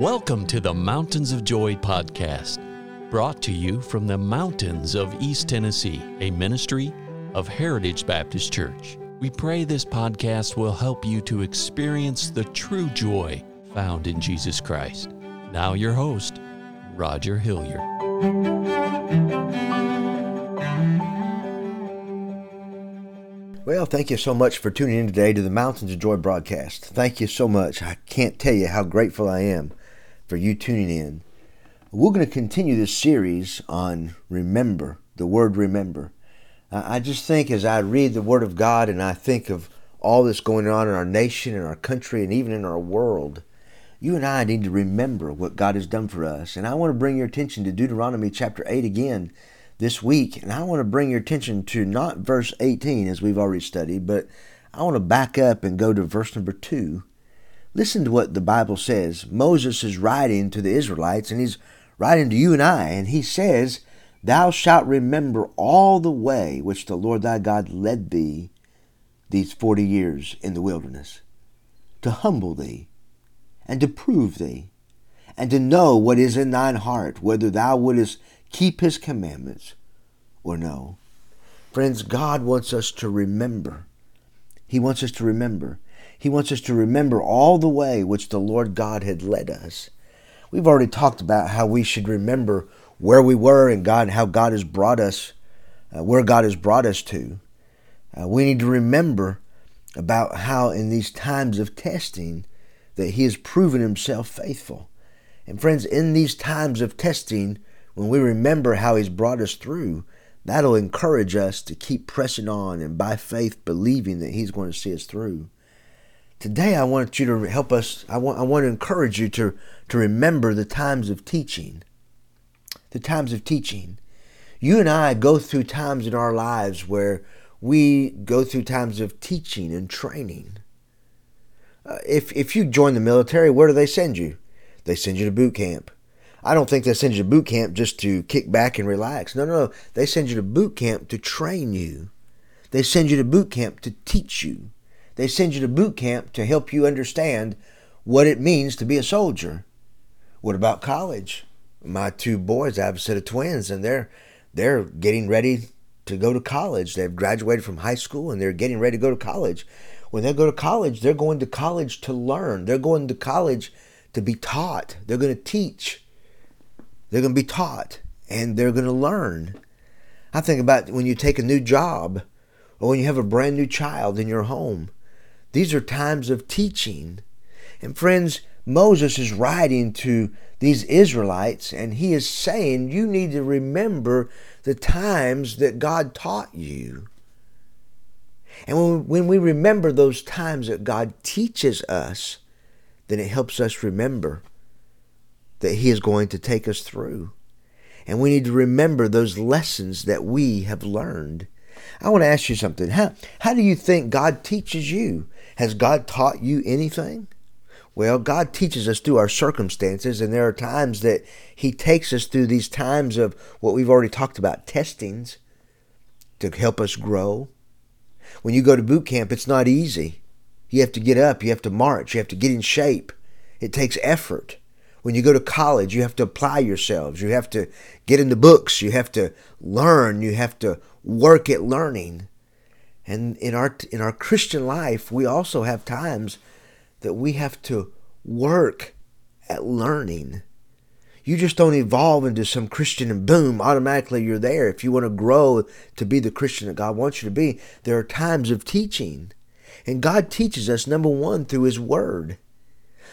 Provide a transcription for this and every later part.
Welcome to the Mountains of Joy podcast, brought to you from the mountains of East Tennessee, a ministry of Heritage Baptist Church. We pray this podcast will help you to experience the true joy found in Jesus Christ. Now, your host, Roger Hilliard. Well, thank you so much for tuning in today to the Mountains of Joy broadcast. Thank you so much. I can't tell you how grateful I am for you tuning in. We're going to continue this series on remember, the word remember. I just think as I read the Word of God and I think of all that's going on in our nation, in our country, and even in our world, you and I need to remember what God has done for us. And I want to bring your attention to Deuteronomy chapter 8 again this week. And I want to bring your attention to not verse 18, as we've already studied, but I want to back up and go to verse number 2. Listen to what the Bible says. Moses is writing to the Israelites, and he's writing to you and I, and he says, Thou shalt remember all the way which the Lord thy God led thee these forty years in the wilderness, to humble thee, and to prove thee, and to know what is in thine heart, whether thou wouldest keep his commandments or no. Friends, God wants us to remember. He wants us to remember. He wants us to remember all the way which the Lord God had led us. We've already talked about how we should remember where we were and God, and how God has brought us, uh, where God has brought us to. Uh, we need to remember about how in these times of testing that He has proven Himself faithful. And friends, in these times of testing, when we remember how He's brought us through, that'll encourage us to keep pressing on and by faith believing that He's going to see us through. Today, I want you to help us, I want, I want to encourage you to, to remember the times of teaching. The times of teaching. You and I go through times in our lives where we go through times of teaching and training. Uh, if, if you join the military, where do they send you? They send you to boot camp. I don't think they send you to boot camp just to kick back and relax. No, no, no. They send you to boot camp to train you. They send you to boot camp to teach you. They send you to boot camp to help you understand what it means to be a soldier. What about college? My two boys, I have a set of twins, and they're they're getting ready to go to college. They've graduated from high school and they're getting ready to go to college. When they go to college, they're going to college to learn. They're going to college to be taught. They're going to teach. They're going to be taught and they're going to learn. I think about when you take a new job or when you have a brand new child in your home. These are times of teaching. And friends, Moses is writing to these Israelites and he is saying, You need to remember the times that God taught you. And when, we remember those times that God teaches us, then it helps us remember that He is going to take us through. And we need to remember those lessons that we have learned. I want to ask you something. How, how do you think God teaches you? Has God taught you anything? Well, God teaches us through our circumstances, and there are times that He takes us through these times of what we've already talked about testings to help us grow. When you go to boot camp, it's not easy. You have to get up, you have to march, you have to get in shape. It takes effort. When you go to college, you have to apply yourselves. You have to get in the books. You have to learn. You have to work at learning. And in our in our Christian life, we also have times that we have to work at learning. You just don't evolve into some Christian and boom, automatically you're there. If you want to grow to be the Christian that God wants you to be, there are times of teaching. And God teaches us, number one, through His Word.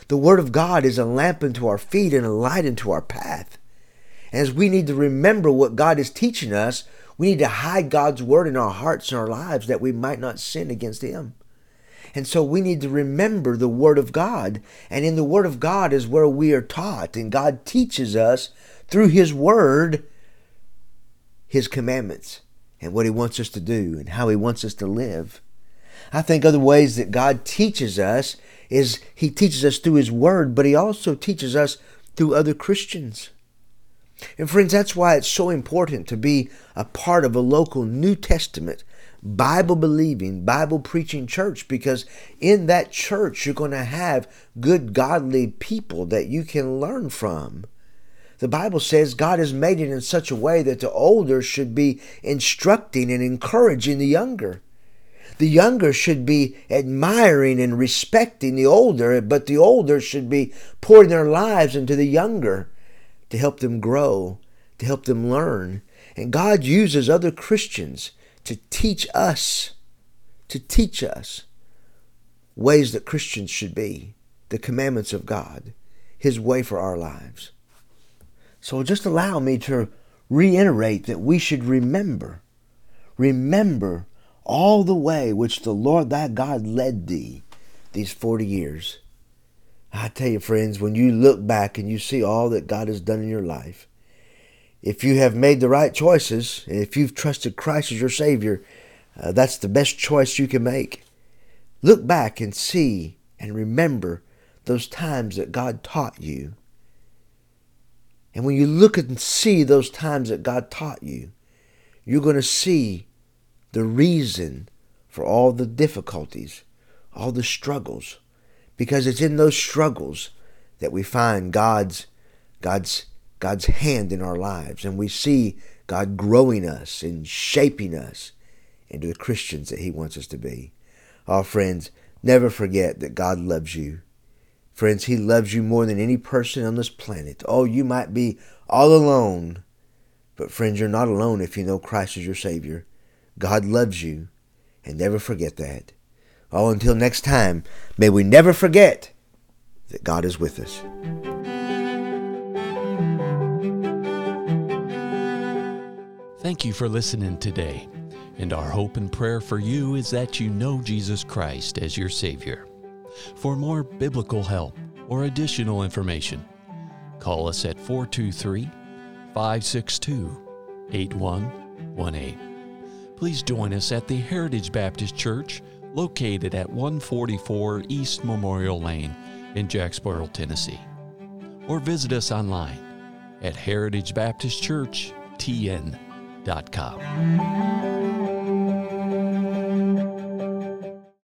The Word of God is a lamp unto our feet and a light unto our path. As we need to remember what God is teaching us, we need to hide God's Word in our hearts and our lives that we might not sin against Him. And so we need to remember the Word of God. And in the Word of God is where we are taught. And God teaches us through His Word His commandments and what He wants us to do and how He wants us to live. I think other ways that God teaches us is he teaches us through his word, but he also teaches us through other Christians. And friends, that's why it's so important to be a part of a local New Testament Bible believing, Bible preaching church because in that church you're going to have good, godly people that you can learn from. The Bible says God has made it in such a way that the older should be instructing and encouraging the younger. The younger should be admiring and respecting the older, but the older should be pouring their lives into the younger to help them grow, to help them learn. And God uses other Christians to teach us, to teach us ways that Christians should be, the commandments of God, His way for our lives. So just allow me to reiterate that we should remember, remember all the way which the Lord thy God led thee these 40 years. I tell you, friends, when you look back and you see all that God has done in your life, if you have made the right choices, and if you've trusted Christ as your Savior, uh, that's the best choice you can make. Look back and see and remember those times that God taught you. And when you look and see those times that God taught you, you're going to see the reason for all the difficulties, all the struggles, because it's in those struggles that we find God's God's God's hand in our lives and we see God growing us and shaping us into the Christians that he wants us to be. Oh friends, never forget that God loves you. Friends, he loves you more than any person on this planet. Oh, you might be all alone, but friends, you're not alone if you know Christ is your Savior. God loves you, and never forget that. Oh, until next time, may we never forget that God is with us. Thank you for listening today. And our hope and prayer for you is that you know Jesus Christ as your Savior. For more biblical help or additional information, call us at 423 562 8118. Please join us at the Heritage Baptist Church located at 144 East Memorial Lane in Jacksboro, Tennessee. Or visit us online at heritagebaptistchurchtn.com.